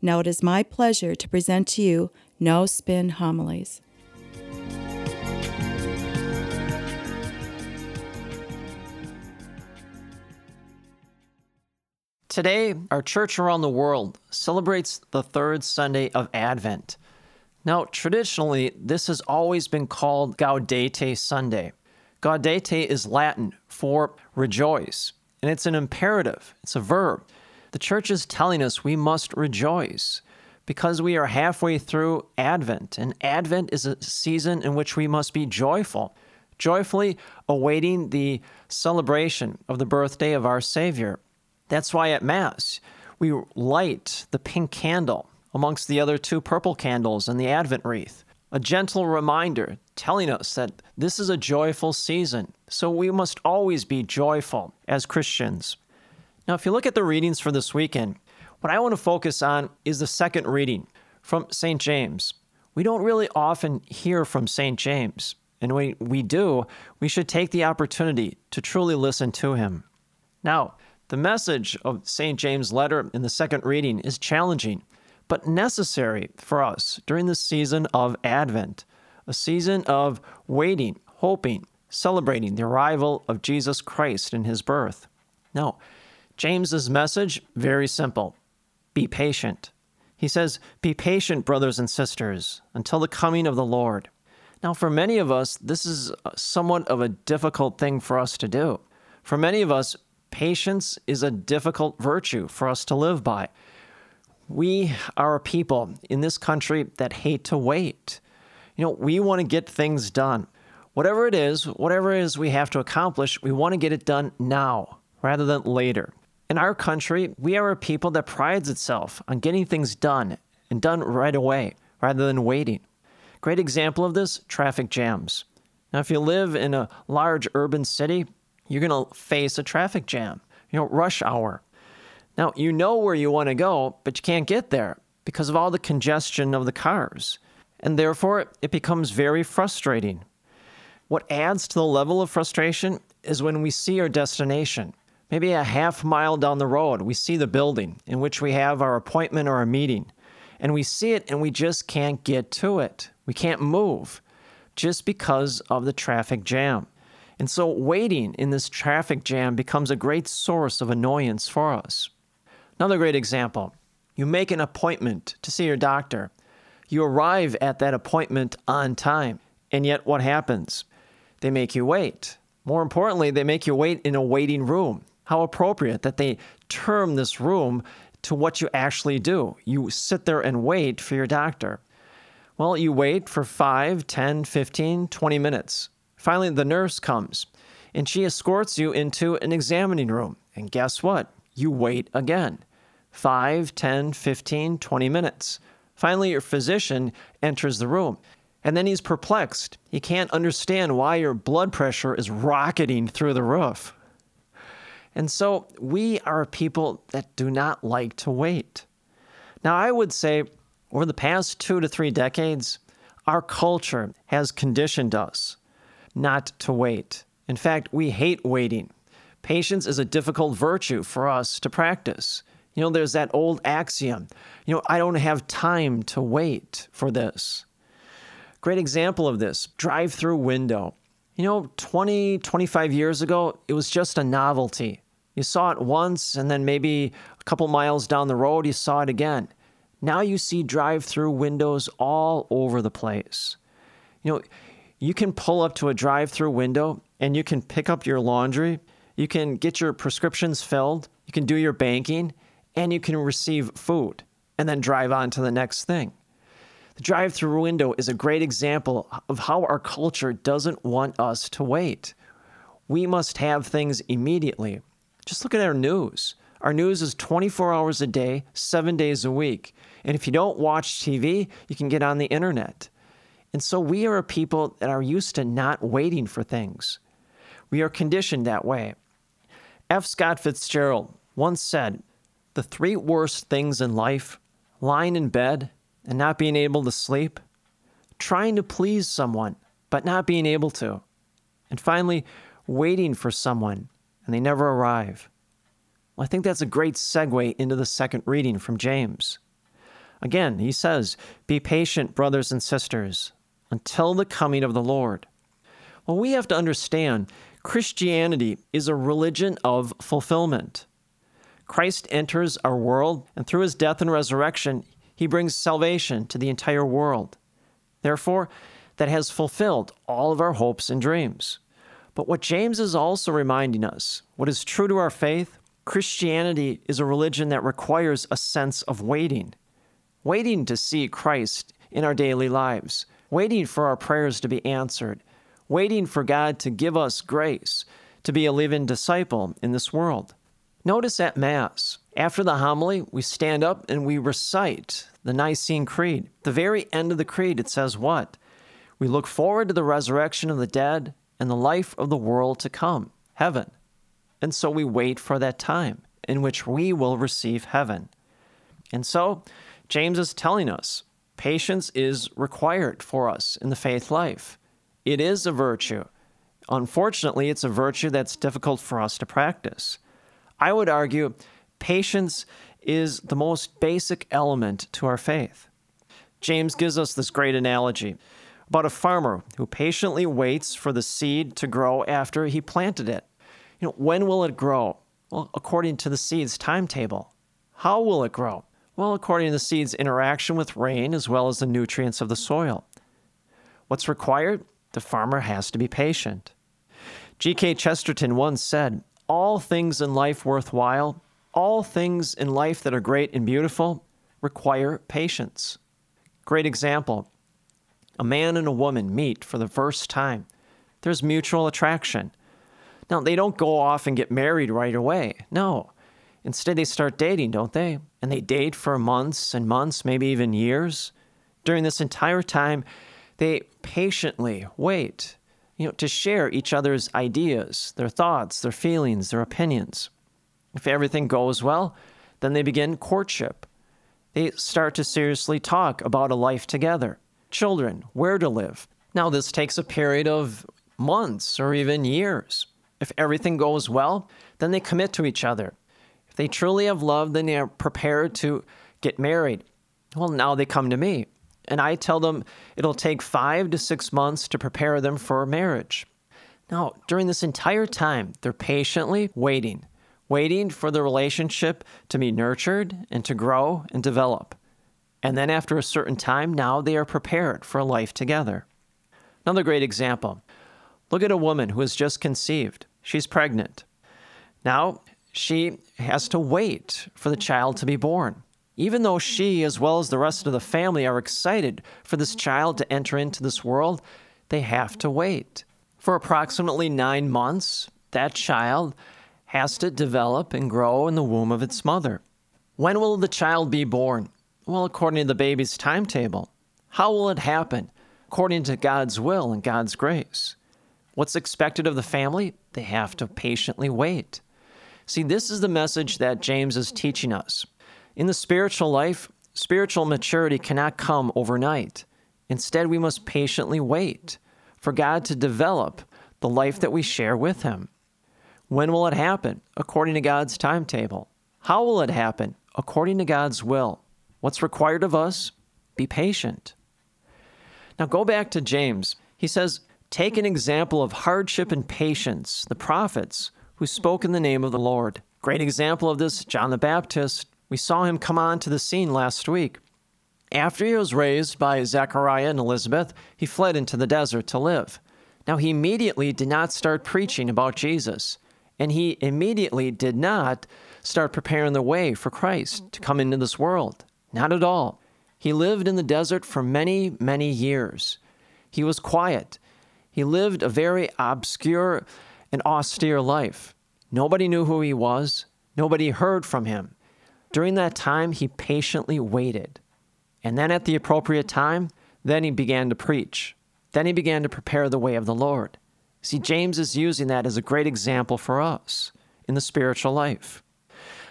Now it is my pleasure to present to you No Spin Homilies. Today, our church around the world celebrates the third Sunday of Advent. Now, traditionally, this has always been called Gaudete Sunday. Gaudete is Latin for rejoice, and it's an imperative, it's a verb. The church is telling us we must rejoice because we are halfway through Advent, and Advent is a season in which we must be joyful, joyfully awaiting the celebration of the birthday of our Savior. That's why at Mass, we light the pink candle amongst the other two purple candles in the Advent wreath. A gentle reminder telling us that this is a joyful season, so we must always be joyful as Christians. Now, if you look at the readings for this weekend, what I want to focus on is the second reading from St. James. We don't really often hear from St. James, and when we do, we should take the opportunity to truly listen to him. Now, the message of St. James' letter in the second reading is challenging, but necessary for us during the season of Advent, a season of waiting, hoping, celebrating the arrival of Jesus Christ in his birth. Now, James's message very simple. Be patient. He says, "Be patient, brothers and sisters, until the coming of the Lord." Now, for many of us, this is somewhat of a difficult thing for us to do. For many of us, Patience is a difficult virtue for us to live by. We are a people in this country that hate to wait. You know, we want to get things done. Whatever it is, whatever it is we have to accomplish, we want to get it done now rather than later. In our country, we are a people that prides itself on getting things done and done right away rather than waiting. Great example of this traffic jams. Now, if you live in a large urban city, you're going to face a traffic jam, you know, rush hour. Now, you know where you want to go, but you can't get there because of all the congestion of the cars. And therefore, it becomes very frustrating. What adds to the level of frustration is when we see our destination. Maybe a half mile down the road, we see the building in which we have our appointment or our meeting. And we see it and we just can't get to it. We can't move just because of the traffic jam. And so waiting in this traffic jam becomes a great source of annoyance for us. Another great example you make an appointment to see your doctor. You arrive at that appointment on time, and yet what happens? They make you wait. More importantly, they make you wait in a waiting room. How appropriate that they term this room to what you actually do. You sit there and wait for your doctor. Well, you wait for 5, 10, 15, 20 minutes. Finally, the nurse comes and she escorts you into an examining room. And guess what? You wait again 5, 10, 15, 20 minutes. Finally, your physician enters the room. And then he's perplexed. He can't understand why your blood pressure is rocketing through the roof. And so we are people that do not like to wait. Now, I would say over the past two to three decades, our culture has conditioned us not to wait. In fact, we hate waiting. Patience is a difficult virtue for us to practice. You know, there's that old axiom, you know, I don't have time to wait for this. Great example of this drive through window. You know, 20, 25 years ago, it was just a novelty. You saw it once, and then maybe a couple miles down the road, you saw it again. Now you see drive through windows all over the place. You know, you can pull up to a drive through window and you can pick up your laundry, you can get your prescriptions filled, you can do your banking, and you can receive food and then drive on to the next thing. The drive through window is a great example of how our culture doesn't want us to wait. We must have things immediately. Just look at our news. Our news is 24 hours a day, seven days a week. And if you don't watch TV, you can get on the internet. And so we are a people that are used to not waiting for things. We are conditioned that way. F. Scott Fitzgerald once said, The three worst things in life lying in bed and not being able to sleep, trying to please someone but not being able to, and finally, waiting for someone and they never arrive. Well, I think that's a great segue into the second reading from James. Again, he says, Be patient, brothers and sisters, until the coming of the Lord. Well, we have to understand Christianity is a religion of fulfillment. Christ enters our world, and through his death and resurrection, he brings salvation to the entire world. Therefore, that has fulfilled all of our hopes and dreams. But what James is also reminding us, what is true to our faith, Christianity is a religion that requires a sense of waiting. Waiting to see Christ in our daily lives, waiting for our prayers to be answered, waiting for God to give us grace to be a living disciple in this world. Notice at Mass, after the homily, we stand up and we recite the Nicene Creed. At The very end of the Creed, it says what? We look forward to the resurrection of the dead and the life of the world to come, heaven. And so we wait for that time in which we will receive heaven. And so James is telling us patience is required for us in the faith life. It is a virtue. Unfortunately, it's a virtue that's difficult for us to practice. I would argue patience is the most basic element to our faith. James gives us this great analogy about a farmer who patiently waits for the seed to grow after he planted it. You know, when will it grow? Well, according to the seed's timetable. How will it grow? Well, according to the seed's interaction with rain as well as the nutrients of the soil. What's required? The farmer has to be patient. G.K. Chesterton once said, All things in life worthwhile, all things in life that are great and beautiful, require patience. Great example a man and a woman meet for the first time. There's mutual attraction. Now, they don't go off and get married right away. No. Instead, they start dating, don't they? And they date for months and months, maybe even years. During this entire time, they patiently wait, you know, to share each other's ideas, their thoughts, their feelings, their opinions. If everything goes well, then they begin courtship. They start to seriously talk about a life together children, where to live. Now, this takes a period of months or even years. If everything goes well, then they commit to each other. If they truly have love, then they are prepared to get married. Well, now they come to me, and I tell them it'll take five to six months to prepare them for marriage. Now, during this entire time, they're patiently waiting, waiting for the relationship to be nurtured and to grow and develop. And then after a certain time, now they are prepared for life together. Another great example look at a woman who has just conceived. She's pregnant. Now she has to wait for the child to be born. Even though she, as well as the rest of the family, are excited for this child to enter into this world, they have to wait. For approximately nine months, that child has to develop and grow in the womb of its mother. When will the child be born? Well, according to the baby's timetable. How will it happen? According to God's will and God's grace. What's expected of the family? They have to patiently wait. See, this is the message that James is teaching us. In the spiritual life, spiritual maturity cannot come overnight. Instead, we must patiently wait for God to develop the life that we share with Him. When will it happen? According to God's timetable. How will it happen? According to God's will. What's required of us? Be patient. Now go back to James. He says, Take an example of hardship and patience, the prophets who spoke in the name of the Lord. Great example of this, John the Baptist. We saw him come on to the scene last week. After he was raised by Zechariah and Elizabeth, he fled into the desert to live. Now, he immediately did not start preaching about Jesus, and he immediately did not start preparing the way for Christ to come into this world. Not at all. He lived in the desert for many, many years. He was quiet. He lived a very obscure and austere life. Nobody knew who he was. Nobody heard from him. During that time, he patiently waited. And then at the appropriate time, then he began to preach. Then he began to prepare the way of the Lord. See, James is using that as a great example for us in the spiritual life.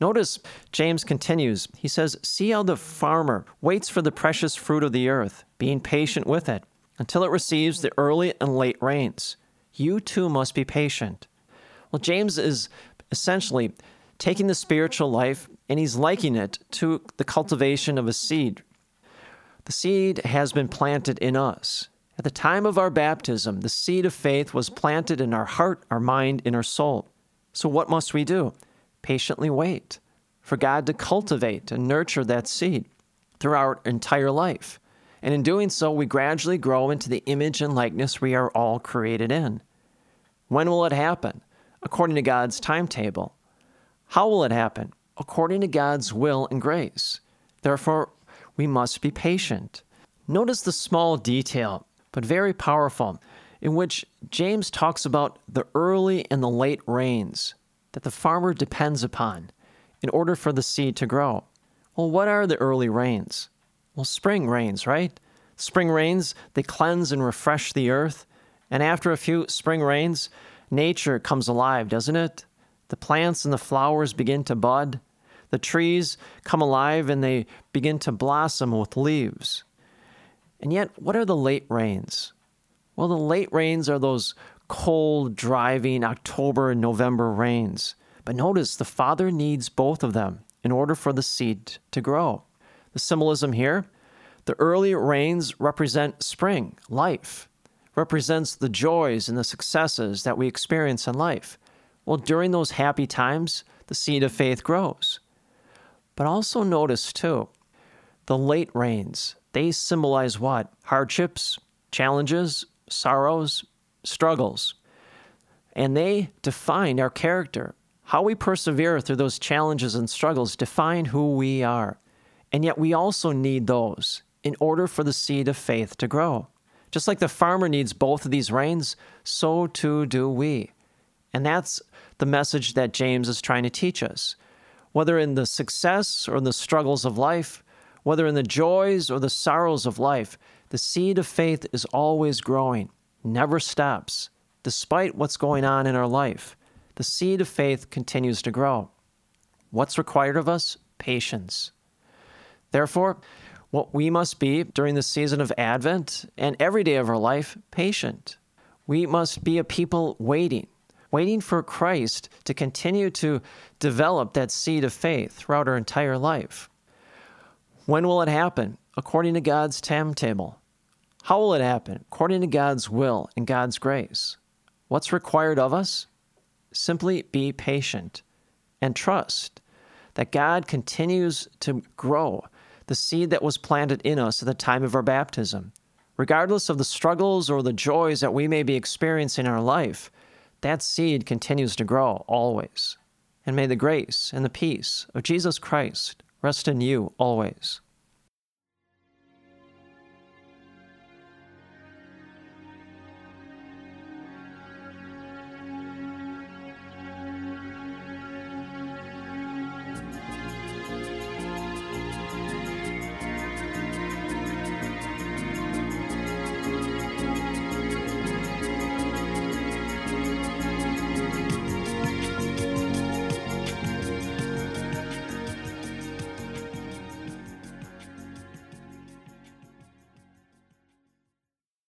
Notice James continues. He says, See how the farmer waits for the precious fruit of the earth, being patient with it, until it receives the early and late rains. You too must be patient. Well, James is essentially taking the spiritual life and he's likening it to the cultivation of a seed. The seed has been planted in us. At the time of our baptism, the seed of faith was planted in our heart, our mind, and our soul. So, what must we do? Patiently wait for God to cultivate and nurture that seed through our entire life. And in doing so, we gradually grow into the image and likeness we are all created in. When will it happen? According to God's timetable. How will it happen? According to God's will and grace. Therefore, we must be patient. Notice the small detail, but very powerful, in which James talks about the early and the late rains that the farmer depends upon in order for the seed to grow. Well, what are the early rains? Well, spring rains, right? Spring rains, they cleanse and refresh the earth. And after a few spring rains, nature comes alive, doesn't it? The plants and the flowers begin to bud. The trees come alive and they begin to blossom with leaves. And yet, what are the late rains? Well, the late rains are those cold, driving October and November rains. But notice the Father needs both of them in order for the seed to grow. The symbolism here the early rains represent spring, life, represents the joys and the successes that we experience in life. Well, during those happy times, the seed of faith grows. But also notice, too, the late rains. They symbolize what? Hardships, challenges, sorrows, struggles. And they define our character. How we persevere through those challenges and struggles define who we are. And yet we also need those in order for the seed of faith to grow. Just like the farmer needs both of these rains, so too do we. And that's the message that James is trying to teach us. Whether in the success or in the struggles of life, whether in the joys or the sorrows of life, the seed of faith is always growing, never stops. Despite what's going on in our life, the seed of faith continues to grow. What's required of us? Patience. Therefore, what we must be during the season of Advent and every day of our life, patient. We must be a people waiting, waiting for Christ to continue to develop that seed of faith throughout our entire life. When will it happen? According to God's timetable. How will it happen? According to God's will and God's grace. What's required of us? Simply be patient and trust that God continues to grow the seed that was planted in us at the time of our baptism. Regardless of the struggles or the joys that we may be experiencing in our life, that seed continues to grow always. And may the grace and the peace of Jesus Christ rest in you always.